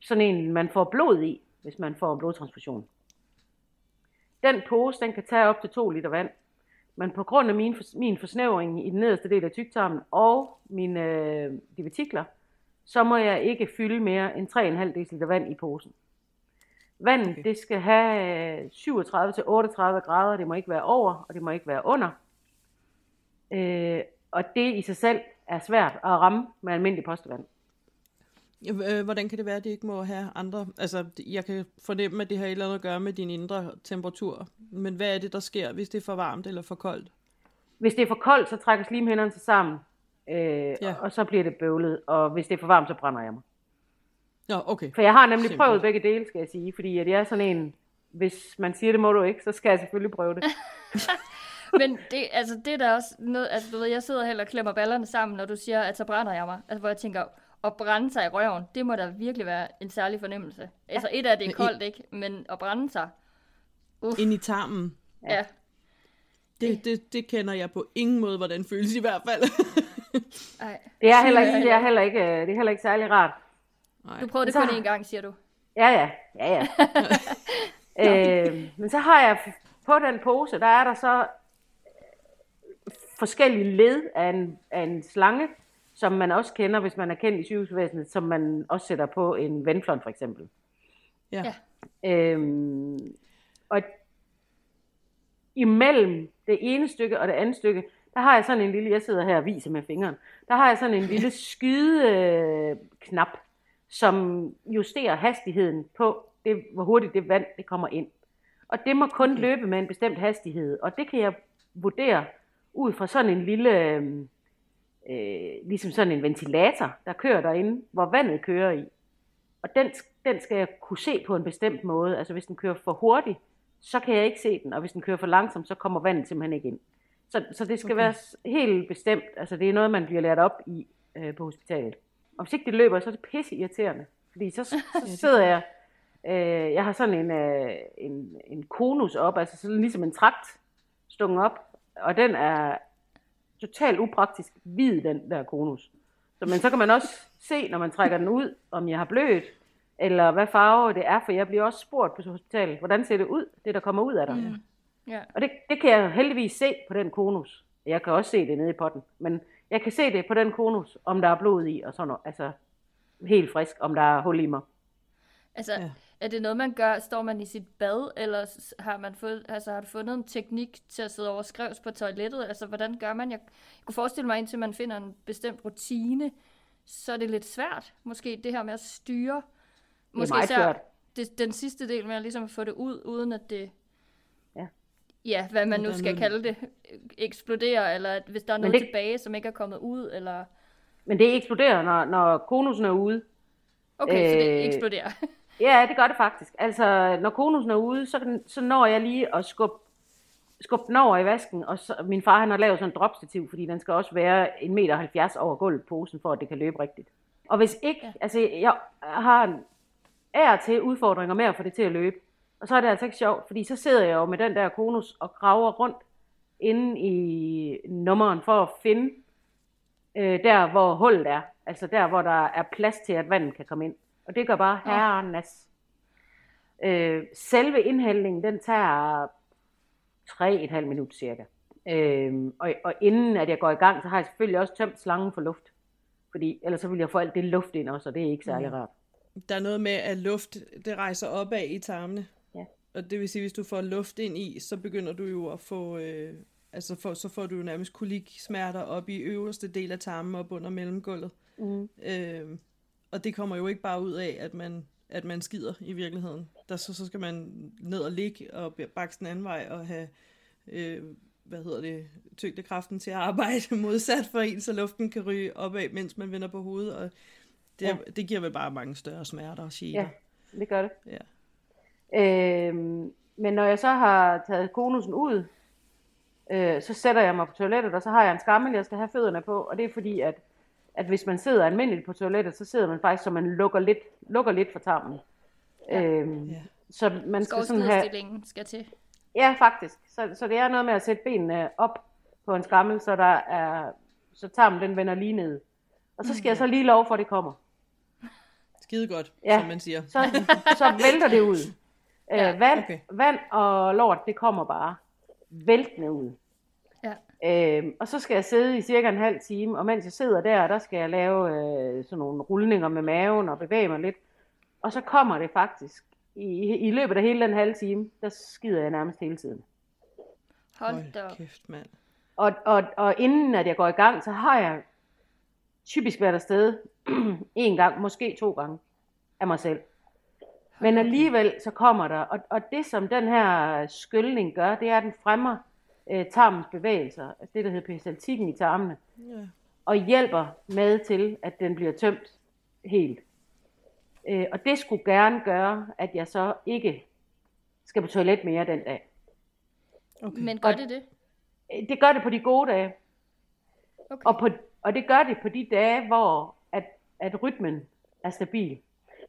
sådan en, man får blod i, hvis man får en blodtransfusion. Den pose, den kan tage op til 2 liter vand. Men på grund af min, min forsnævring i den nederste del af tyktarmen og mine øh, divertikler, så må jeg ikke fylde mere end 3,5 dl vand i posen. Vandet okay. det skal have 37-38 grader, det må ikke være over, og det må ikke være under. Øh, og det i sig selv er svært at ramme med almindelig postevand. Øh, hvordan kan det være, at det ikke må have andre... Altså, jeg kan fornemme, at det har et eller andet at gøre med din indre temperatur. Men hvad er det, der sker, hvis det er for varmt eller for koldt? Hvis det er for koldt, så trækker slimhænderne sig sammen. Øh, ja. og, og så bliver det bøvlet. Og hvis det er for varmt, så brænder jeg mig. Ja, okay. For jeg har nemlig Simpel. prøvet begge dele, skal jeg sige. Fordi at jeg er sådan en... Hvis man siger, det må du ikke, så skal jeg selvfølgelig prøve det. Men det, altså, det er da også noget... Altså, du ved, jeg sidder heller og klemmer ballerne sammen, når du siger, at så brænder jeg mig. Altså, hvor jeg tænker, at brænde sig i røven, det må da virkelig være en særlig fornemmelse. Ja. Altså et af det er koldt, ikke? Men at brænde sig. Uff. Ind i tarmen. Ja. Det, det, det kender jeg på ingen måde, hvordan det føles i hvert fald. Ej. Det er heller ikke, det er heller ikke, det er heller ikke særlig rart. Nej. Du prøvede det kun én gang, siger du. Ja, ja. ja, ja. øh, men så har jeg på den pose, der er der så forskellige led af en, af en slange, som man også kender, hvis man er kendt i sygehusvæsenet, som man også sætter på en venflon for eksempel. Ja. Øhm, og imellem det ene stykke og det andet stykke, der har jeg sådan en lille, jeg sidder her og viser med fingeren, der har jeg sådan en lille skydeknap, som justerer hastigheden på, det, hvor hurtigt det vand det kommer ind. Og det må kun okay. løbe med en bestemt hastighed, og det kan jeg vurdere ud fra sådan en lille, øhm, øh, ligesom sådan en ventilator, der kører derinde, hvor vandet kører i. Og den, den skal jeg kunne se på en bestemt måde. Altså hvis den kører for hurtigt, så kan jeg ikke se den, og hvis den kører for langsomt, så kommer vandet simpelthen ikke ind. Så, så det skal okay. være helt bestemt. Altså det er noget, man bliver lært op i øh, på hospitalet. Og hvis ikke det løber, så er det pisse irriterende. Fordi så, så sidder jeg, øh, jeg har sådan en, øh, en, en konus op, altså sådan ligesom en trakt stunget op, og den er totalt upraktisk hvid, den der konus. Så, men så kan man også se, når man trækker den ud, om jeg har blødt, eller hvad farve det er, for jeg bliver også spurgt på hospitalet, hvordan ser det ud, det der kommer ud af dig. Mm. Yeah. Og det, det kan jeg heldigvis se på den konus. Jeg kan også se det nede i potten, men jeg kan se det på den konus, om der er blod i, og sådan noget. Altså helt frisk, om der er hul i mig. Altså, ja. Er det noget, man gør? Står man i sit bad, eller har, man fået, altså, har du fundet en teknik til at sidde over skrevs på toilettet? Altså, hvordan gør man? Jeg, jeg kunne forestille mig, indtil man finder en bestemt rutine, så er det lidt svært, måske det her med at styre. Måske det er især. Det, den sidste del med at ligesom få det ud, uden at det... Ja. Ja, hvad man nu skal kalde det, eksploderer, eller at hvis der er noget det... tilbage, som ikke er kommet ud, eller... Men det eksploderer, når, når konusen er ude. Okay, øh... så det øh, eksploderer. Ja, det gør det faktisk. Altså, når konusen er ude, så, så når jeg lige at skubbe, skubbe den over i vasken, og så, min far han har lavet sådan en dropstativ, fordi den skal også være 1,70 meter over gulvet posen, for at det kan løbe rigtigt. Og hvis ikke, ja. altså jeg har en ær til udfordringer med at få det til at løbe, og så er det altså ikke sjovt, fordi så sidder jeg jo med den der konus og graver rundt inde i nummeren for at finde øh, der, hvor hullet er. Altså der, hvor der er plads til, at vandet kan komme ind. Og det gør bare herrenas. Øh, selve indhældningen, den tager 3,5 minut cirka. Øh, og, og inden at jeg går i gang, så har jeg selvfølgelig også tømt slangen for luft. Fordi ellers så vil jeg få alt det luft ind også, og det er ikke særlig rart. Der er noget med, at luft, det rejser opad i tarmene. Ja. Og det vil sige, hvis du får luft ind i, så begynder du jo at få, øh, altså for, så får du jo nærmest koliksmerter op i øverste del af tarmen, op under mellemgulvet. Mm. Øh, og det kommer jo ikke bare ud af, at man, at man skider i virkeligheden. Der, så, så skal man ned og ligge og bakse den anden vej og have øh, hvad hedder det, tyngdekraften til at arbejde modsat for en, så luften kan ryge opad, mens man vender på hovedet, og det, ja. det giver vel bare mange større smerter og gener. Ja, det gør det. Ja. Øhm, men når jeg så har taget konusen ud, øh, så sætter jeg mig på toilettet, og så har jeg en skammel, jeg skal have fødderne på, og det er fordi, at, at hvis man sidder almindeligt på toilettet, så sidder man faktisk, så man lukker lidt, lukker lidt for tarmen. Ja. Øhm, Ja. Så man skal sådan have... Skal til. Ja, faktisk. Så, så det er noget med at sætte benene op på en skammel, så der er, så tarmen den vender lige ned. Og så skal jeg så lige lov for, at det kommer. Skide godt, Ja. som man siger. Så, så vælter det ud. Ja, Øh, vand, okay. vand og lort, det kommer bare væltende ud. Øhm, og så skal jeg sidde i cirka en halv time, og mens jeg sidder der, der skal jeg lave øh, sådan nogle rulninger med maven og bevæge mig lidt. Og så kommer det faktisk. I, I løbet af hele den halve time, der skider jeg nærmest hele tiden. Hold da kæft, mand. Og, og, og inden at jeg går i gang, så har jeg typisk været afsted en gang, måske to gange af mig selv. Men alligevel så kommer der, og, og det som den her skyldning gør, det er, at den fremmer øh, tarmens bevægelser, altså det der hedder peristaltikken i tarmene, Ja. og hjælper med til, at den bliver tømt helt. Øh, og det skulle gerne gøre, at jeg så ikke skal på toilet mere den dag. Okay. Men gør det det? Øh, Det gør det på de gode dage. Okay. Og, på, og det gør det på de dage, hvor at, at rytmen er stabil.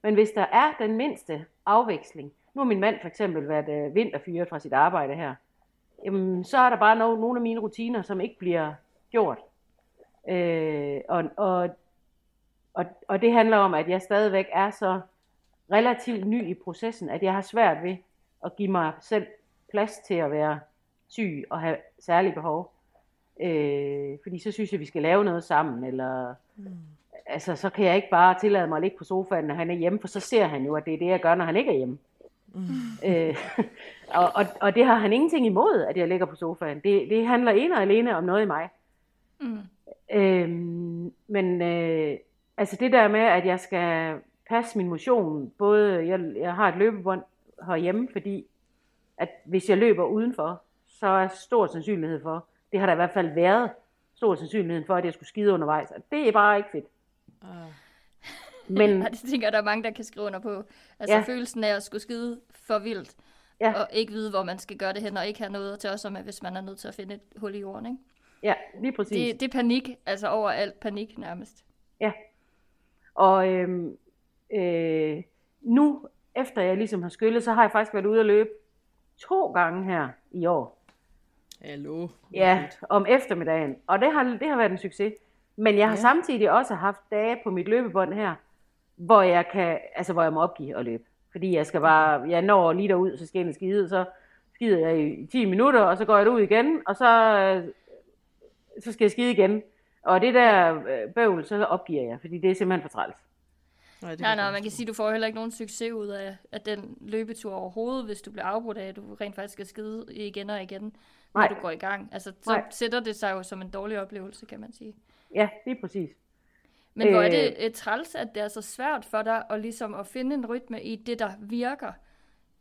Men hvis der er den mindste afveksling, nu har min mand for eksempel været øh, vinterfyret fra sit arbejde her, jamen, så er der bare no, nogle af mine rutiner, som ikke bliver gjort. Øh, og, og, og, og det handler om, at jeg stadigvæk er så relativt ny i processen, at jeg har svært ved at give mig selv plads til at være syg og have særlige behov. Øh, fordi så synes jeg, vi skal lave noget sammen, eller altså, så kan jeg ikke bare tillade mig at ligge på sofaen, når han er hjemme, for så ser han jo, at det er det, jeg gør, når han ikke er hjemme. Øh, og, og, og det har han ingenting imod, at jeg ligger på sofaen. Det, det handler ene og alene om noget i mig. Mm. Øhm, men øh, altså det der med, at jeg skal passe min motion, både jeg, jeg har et løbebånd herhjemme, fordi at hvis jeg løber udenfor, så er stor sandsynlighed for, det har der i hvert fald været, stor sandsynlighed for, at jeg skulle skide undervejs. Og det er bare ikke fedt. Ah. Men Ja, det tænker der er mange, der kan skrive under på. Altså Ja. følelsen af at skulle skide for vildt, Ja. og ikke vide, hvor man skal gøre det hen, og ikke have noget til os om, at hvis man er nødt til at finde et hul i jorden, ikke? ja, lige præcis. Det, det er panik, altså over alt panik nærmest. Ja. Og øhm, øh, nu, efter jeg ligesom har skyllet, så har jeg faktisk været ude at løbe to gange her i år. Hallo. Ja, om eftermiddagen. Og det har, det har været en succes. Men jeg har Ja. samtidig også haft dage på mit løbebånd her, hvor jeg kan, altså hvor jeg må opgive at løbe. Fordi jeg skal bare, jeg når lige derud, så skal jeg skide, så skider jeg i 10 minutter, og så går jeg ud igen, og så, øh, så skal jeg skide igen. Og det der øh, bøvl, så opgiver jeg, fordi det er simpelthen for træls. Nej, det Nej, nej, man kan sige, at du får heller ikke nogen succes ud af, af den løbetur overhovedet, hvis du bliver afbrudt af, at du rent faktisk skal skide igen og igen, når Nej. du går i gang. Altså, så Nej. sætter det sig jo som en dårlig oplevelse, kan man sige. Ja, lige præcis. Men øh... hvor er Øh. det et træls, at det er så svært for dig at, ligesom at finde en rytme i det, der virker.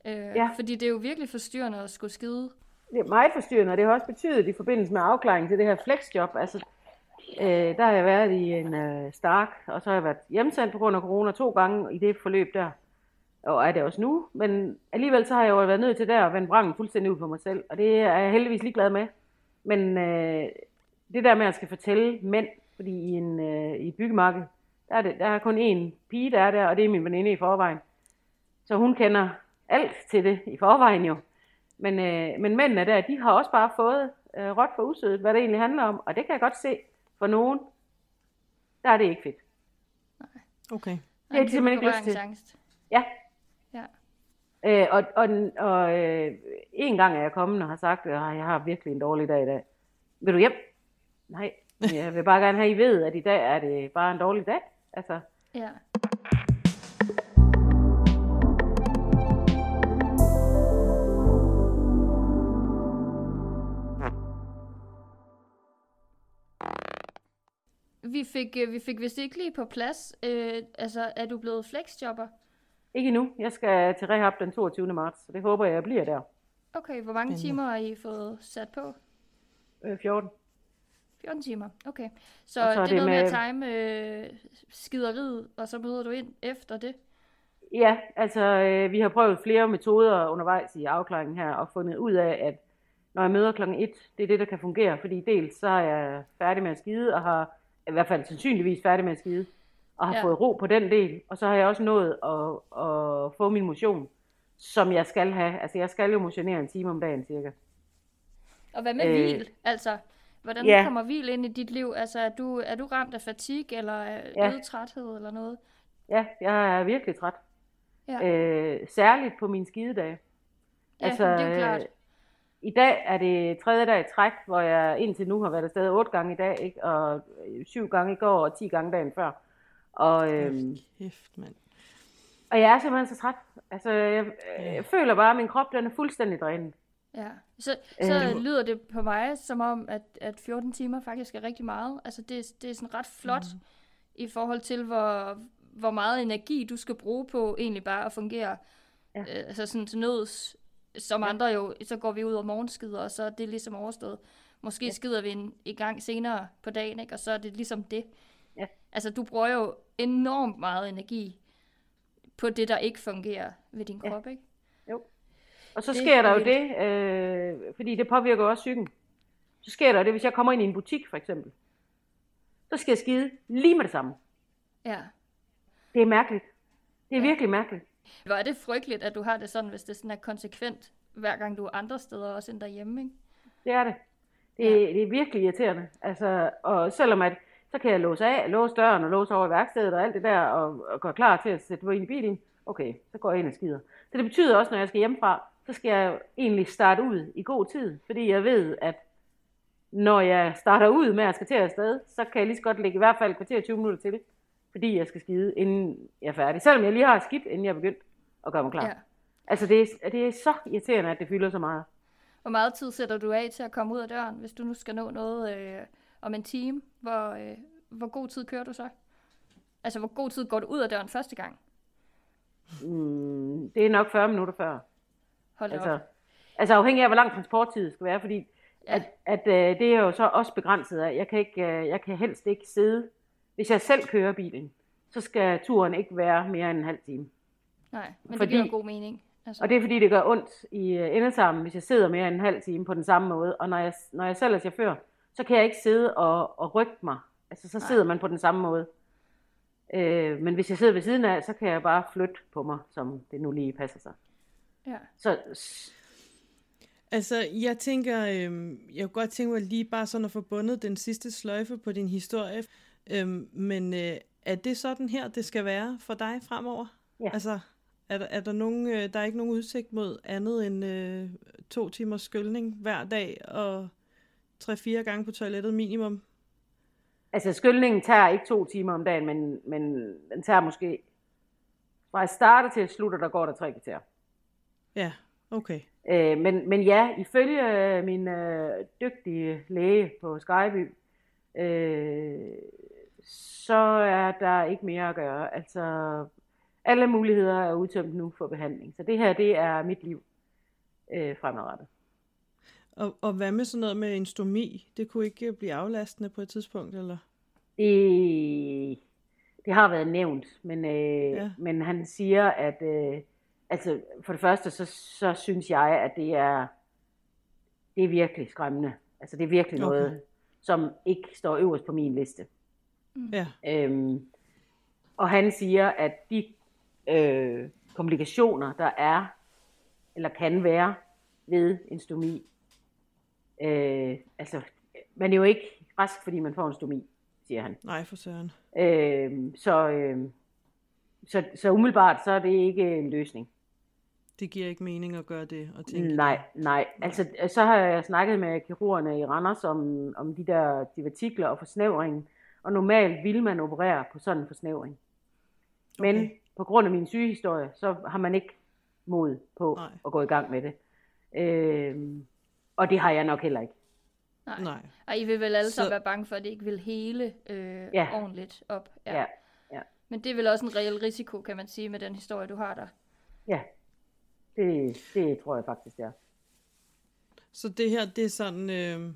Øh, Ja. Fordi det er jo virkelig forstyrrende at skulle skide. Det er meget forstyrrende, og det har også betydet i forbindelse med afklaringen til det her flexjob. Altså, øh, der har jeg været i en øh, stark, og så har jeg været hjemsendt på grund af corona to gange i det forløb der. Og er det også nu, men alligevel så har jeg jo været nødt til der at vende brangen fuldstændig ud på mig selv, og det er jeg heldigvis ligeglad med. Men øh, det der med at skal fortælle mænd, fordi i en øh, i et byggemarked, der er, det, der er kun én pige, der er der, og det er min veninde i forvejen. Så hun kender alt til det i forvejen jo. Men, øh, men mændene der, de har også bare fået øh, råt for usødet, hvad det egentlig handler om. Og det kan jeg godt se for nogen, der er det ikke fedt. Okay. Det har de simpelthen ikke lyst til. Angst. Ja. Ja. Øh, og og, og øh, en gang er jeg kommet og har sagt, at jeg har virkelig en dårlig dag i dag. Vil du hjem? Nej, jeg vil bare gerne have, at I ved, at i dag er det bare en dårlig dag. Altså, Ja. Vi fik, øh, vi fik vist ikke lige på plads. Øh, altså, er du blevet flexjobber? ikke endnu. Jeg skal til rehab den 22. marts, så det håber jeg, jeg bliver der. Okay, hvor mange timer har I fået sat på? øh, 14. 14 timer, okay. Så, Og så det er noget med at med- time øh, skideriet, og så møder du ind efter det? Ja, altså øh, vi har prøvet flere metoder undervejs i afklaringen her, og fundet ud af, at når jeg møder klokken 1, det er det, der kan fungere, fordi dels så er jeg færdig med at skide, og har i hvert fald sandsynligvis færdig med at skide, og har ja. fået ro på den del, og så har jeg også nået at, at få min motion, som jeg skal have. Altså jeg skal jo motionere en time om dagen cirka. Og hvad med Øh, hvil? Altså, hvordan ja. kommer hvil ind i dit liv? Altså, er du, er du ramt af fatigue, eller Ja. øget træthed, eller noget? Ja, jeg er virkelig træt. Ja, Øh, særligt på mine skidedage. ja det er jo klart. øh, I dag er det tredje dag i træk, hvor jeg indtil nu har været afsted otte gange i dag, ikke? og øh, syv gange i går og ti gange dagen før. Og, øhm, Kæft, mand. og jeg er simpelthen så træt. Altså, jeg, jeg føler bare, at min krop den er fuldstændig drænet. Ja. Så, så Øh. lyder det på mig som om, at, at 14 timer faktisk er rigtig meget. Altså, det, er- det er sådan ret flot mm. i forhold til, hvor, hvor meget energi du skal bruge på egentlig bare at fungere. Ja. Øh, altså sådan til nøds, som Ja. andre jo, så går vi ud og morgenskider, og så er det ligesom overstået. Måske ja. Skider vi en, i gang senere på dagen, ikke? og så er det ligesom det. Ja. Altså, du bruger jo enormt meget energi på det, der ikke fungerer ved din Ja. krop, ikke? Og så Det sker der er jo det, øh, fordi det påvirker også psyken. Så sker der det, hvis jeg kommer ind i en butik for eksempel. Så skal jeg skide lige med det samme. Ja. Det er mærkeligt. Det er Ja. virkelig mærkeligt. Hvor er det frygteligt, at du har det sådan, hvis det sådan er konsekvent, hver gang du er andre steder, også end derhjemme, ikke? Det er det. Det, Ja. det er virkelig irriterende. Altså, og selvom at, så kan jeg låse af, låse døren og låse over i værkstedet og alt det der, og, og gå klar til at sætte mig ind i bilen. Okay, så går jeg ind og skider. Så det betyder også, når jeg skal hjemmefra, så skal jeg egentlig starte ud i god tid, fordi jeg ved, at når jeg starter ud med at skal til afsted, så kan jeg lige så godt lægge i hvert fald kvarter 20 minutter til, fordi jeg skal skide, inden jeg er færdig. Selvom jeg lige har skidt, inden jeg er begyndt at gøre mig klar. Ja. Altså, det er, det er så irriterende, at det fylder så meget. Hvor meget tid sætter du af til at komme ud af døren, hvis du nu skal nå noget øh, om en time? Hvor, øh, hvor god tid kører du så? Altså, hvor god tid går du ud af døren første gang? Mm, det er nok 40 minutter før. Hold Altså, op. altså afhængig af, hvor lang transporttid skal være, fordi Ja. at, at øh, det er jo så også begrænset af. Jeg kan, ikke, øh, jeg kan helst ikke sidde. Hvis jeg selv kører bilen, så skal turen ikke være mere end en halv time. Nej, men fordi- det giver god mening. Altså, Og det er fordi, det gør ondt i øh, endetarmen, hvis jeg sidder mere end en halv time på den samme måde. Og når jeg, når jeg selv er chauffør, så kan jeg ikke sidde og, og rykke mig. Altså, så Nej. sidder man på den samme måde. Øh, men hvis jeg sidder ved siden af, så kan jeg bare flytte på mig, som det nu lige passer sig. Ja. Så Altså, jeg tænker, øhm, jeg kunne godt tænke mig lige bare sådan at få bundet den sidste sløjfe på din historie. Øhm, men øh, er det sådan her, det skal være for dig fremover? Ja. Altså, er der, er der, nogen, øh, der er ikke nogen udsigt mod andet end øh, to timers skyldning hver dag og tre-fire gange på toilettet minimum? Altså, skyldningen tager ikke to timer om dagen, men, men den tager måske... Fra jeg starter til jeg slutter, der går der tre kvarter. Ja, okay. Øh, men, men ja, ifølge min øh, dygtige læge på Skyby, øh, så er der ikke mere at gøre. Altså, alle muligheder er udtømt nu for behandling. Så det her, det er mit liv øh, fremadrettet. Og, og hvad med sådan noget med en stomi? Det kunne ikke blive aflastende på et tidspunkt, eller? Det, det har været nævnt, men, øh, Ja. ja. men han siger, at øh, altså, for det første, så, så synes jeg, at det er, det er virkelig skræmmende. Altså det er virkelig Okay. noget, som ikke står øverst på min liste. Ja, Øhm, og han siger, at de øh, komplikationer, der er, eller kan være ved en stomi, øh, altså, man er jo ikke rask, fordi man får en stomi, siger han. nej for søren. Øh, så, øh, så, så umiddelbart, så er det ikke en løsning. Det giver ikke mening at gøre det og tænke Nej, nej. Altså, så har jeg snakket med kirurgerne i Randers om, om de der divertikler og forsnævringen, og normalt vil man operere på sådan en forsnævring. Men Okay. på grund af min sygehistorie, så har man ikke mod på Nej. at gå i gang med det. Øh, og det har jeg nok heller ikke. Nej. Nej. Og I vil vel alle sammen Så- være bange for, at det ikke vil hele øh, Ja. ordentligt op. Ja, ja. Men det er vel også en reel risiko, kan man sige, med den historie, du har der. ja. Det, det tror jeg faktisk, det er. Så det her, det er sådan, øh,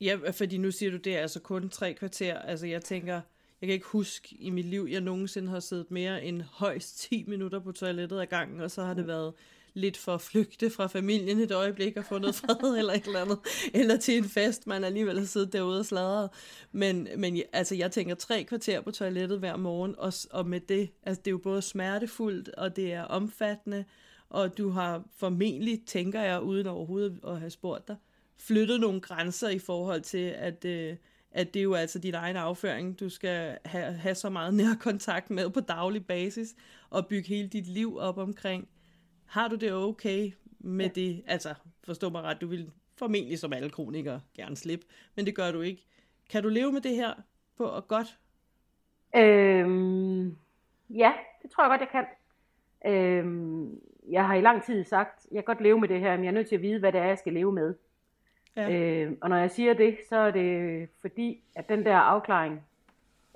Ja, fordi nu siger du, det er altså kun tre kvarter. Altså jeg tænker, jeg kan ikke huske i mit liv, jeg nogensinde har siddet mere end højst 10 minutter på toilettet ad gangen, og så har det været lidt for at flygte fra familien et øjeblik og få noget fred eller et eller andet, eller til en fest, man alligevel har siddet derude og sladret. Men, men altså, jeg tænker tre kvarter på toilettet hver morgen, og, og med det, altså det er jo både smertefuldt, og det er omfattende, og du har formentlig, tænker jeg, uden overhovedet at have spurgt dig, flyttet nogle grænser i forhold til, at, øh, at det er jo altså din egen afføring, du skal have, have så meget nærkontakt med på daglig basis, og bygge hele dit liv op omkring. Har du det okay med ja. det? Altså, forstå mig ret, du vil formentlig som alle kronikere gerne slippe, men det gør du ikke. Kan du leve med det her på og godt? Øhm, ja, det tror jeg godt, jeg kan. Øhm, jeg har i lang tid sagt, jeg kan godt leve med det her, men jeg er nødt til at vide, hvad det er, jeg skal leve med. Ja. Øh, og når jeg siger det, så er det fordi, at den der afklaring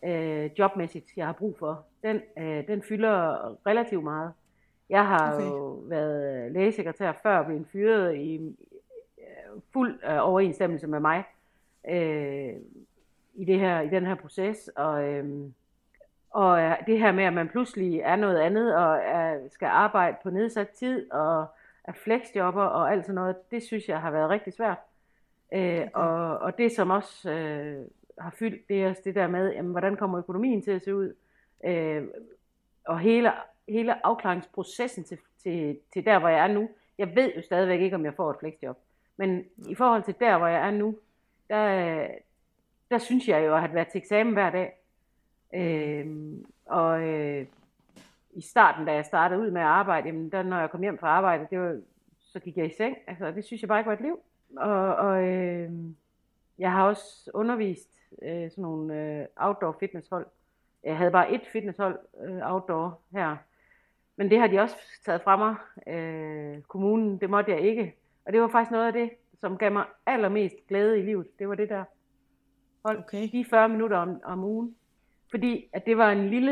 øh, jobmæssigt, jeg har brug for, den, øh, den fylder relativt meget. Jeg har okay. jo været lægesekretær før og blevet fyret i øh, fuld øh, overensstemmelse med mig øh, i, det her, i den her proces. Og, øh, og det her med, at man pludselig er noget andet og er, skal arbejde på nedsat tid og er flexjobber og alt sådan noget, det synes jeg har været rigtig svært. Øh, okay. og, og det som også øh, har fyldt, det er det der med, jamen, hvordan kommer økonomien til at se ud? Øh, og hele, hele afklaringsprocessen til, til, til der, hvor jeg er nu. Jeg ved jo stadigvæk ikke, om jeg får et flexjob. Men i forhold til der, hvor jeg er nu, der, der synes jeg jo at have været til eksamen hver dag. Øh, og øh, i starten, da jeg startede ud med at arbejde, jamen, der, når jeg kom hjem fra arbejde, det var, så gik jeg i seng. Altså, det synes jeg bare ikke var et liv. Og, og øh, jeg har også undervist øh, sådan nogle øh, outdoor fitnesshold. Jeg havde bare et fitnesshold øh, outdoor her. Men det har de også taget fra mig. Øh, kommunen, det måtte jeg ikke. Og det var faktisk noget af det, som gav mig allermest glæde i livet. Det var det der hold. Okay. De 40 minutter om, om ugen. Fordi at det var en lille,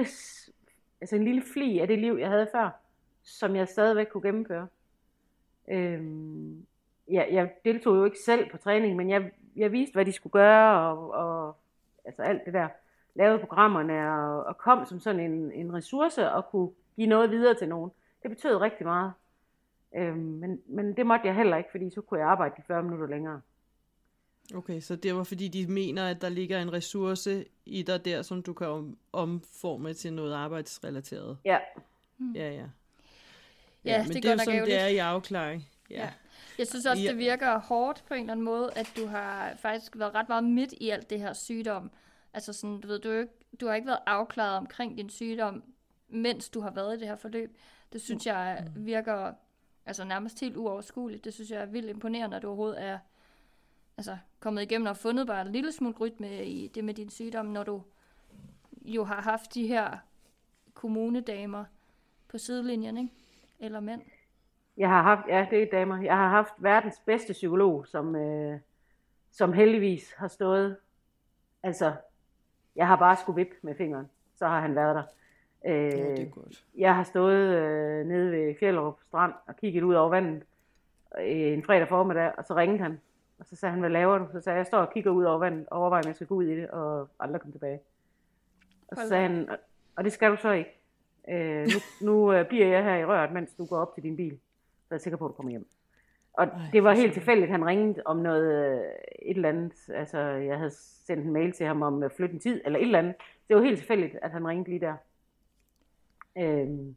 altså en lille fli af det liv, jeg havde før, som jeg stadigvæk kunne gennemføre. Øhm, ja, jeg deltog jo ikke selv på træning, men jeg, jeg viste, hvad de skulle gøre, og, og altså alt det der, lavede programmerne, og, og kom som sådan en, en ressource, og kunne give noget videre til nogen. Det betød rigtig meget. Øhm, men, men det måtte jeg heller ikke, fordi så kunne jeg arbejde de 40 minutter længere. Okay, så det var fordi, de mener, at der ligger en ressource i dig der, som du kan om, omforme til noget arbejdsrelateret. Ja. Hmm. Ja, ja. Ja, ja men det, det er jo sådan, det er i afklaring. Ja. ja. Jeg synes også, det virker hårdt på en eller anden måde, at du har faktisk været ret meget midt i alt det her sygdom. Altså sådan, du ved, du, ikke, du har ikke været afklaret omkring din sygdom, mens du har været i det her forløb. Det synes jeg mm. virker altså nærmest helt uoverskueligt. Det synes jeg er vildt imponerende, at du overhovedet er altså, kommet igennem og fundet bare en lille smule rytme i det med din sygdom, når du jo har haft de her kommunedamer på sidelinjen, ikke? Eller mænd. Jeg har haft, ja, det er damer. Jeg har haft verdens bedste psykolog, som, øh, som heldigvis har stået, altså, jeg har bare skulle vippe med fingeren, så har han været der. Øh, ja, det er godt. Jeg har stået øh, nede ved Fjellerup Strand og kigget ud over vandet øh, en fredag formiddag, og så ringede han. Og så sagde han, hvad laver du? Så sagde jeg, jeg står og kigger ud over vandet, og overvejer, om jeg skal gå ud i det, og aldrig komme tilbage. Og så sagde han, og det skal du så ikke. Øh, nu nu øh, bliver jeg her i røret, mens du går op til din bil. Så er jeg sikker på, at du kommer hjem. Og Ej, det var helt tilfældigt, han ringede om noget, øh, et eller andet, altså jeg havde sendt en mail til ham om at flytte en tid, eller et eller andet. Det var helt tilfældigt, at han ringede lige der. Øhm,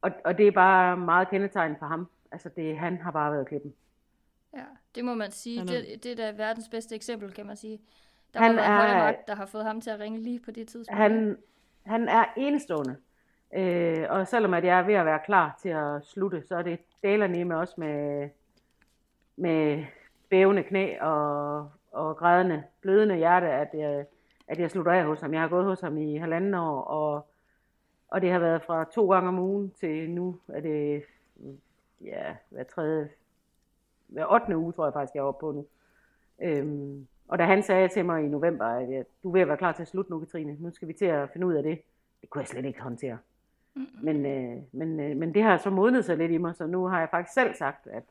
og, og det er bare meget kendetegn for ham. Altså det, han har bare været klippen. Ja, det må man sige. Det, det er da verdens bedste eksempel, kan man sige. Der han har været er, magt, der har fået ham til at ringe lige på det tidspunkt. Han, han er enestående. Øh, og selvom at jeg er ved at være klar til at slutte, så er det daler med også med, med bævende knæ og, og grædende, blødende hjerte, at jeg, at jeg slutter af hos ham. Jeg har gået hos ham i halvanden år, og, og det har været fra to gange om ugen til nu er det ja, hver tredje, 8. uge, tror jeg faktisk, jeg er oppe på nu. Øhm, og da han sagde til mig i november, at jeg, du er ved at være klar til at slutte nu, Katrine, nu skal vi til at finde ud af det. Det kunne jeg slet ikke håndtere. Mm. Men, øh, men, øh, men det har så modnet sig lidt i mig, så nu har jeg faktisk selv sagt, at,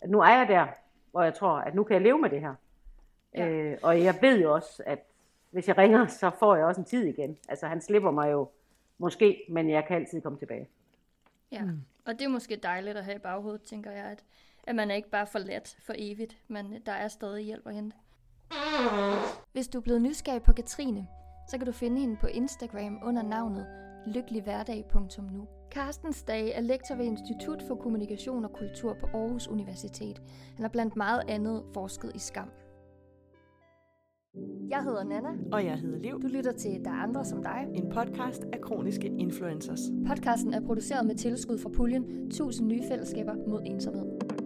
at nu er jeg der, hvor jeg tror, at nu kan jeg leve med det her. Ja. Øh, og jeg ved jo også, at hvis jeg ringer, så får jeg også en tid igen. Altså han slipper mig jo måske, men jeg kan altid komme tilbage. Ja, mm. og det er måske dejligt at have i baghovedet, tænker jeg, at, at man er ikke bare forladt for evigt, men der er stadig hjælp at hente. Hvis du er blevet nysgerrig på Katrine, så kan du finde hende på Instagram under navnet lykkelighverdag.nu. Carsten Stage er lektor ved Institut for Kommunikation og Kultur på Aarhus Universitet. Han har blandt meget andet forsket i skam. Jeg hedder Nana. Og jeg hedder Liv. Du lytter til Der er andre som dig. En podcast af kroniske influencers. Podcasten er produceret med tilskud fra puljen 1000 nye fællesskaber mod ensomhed.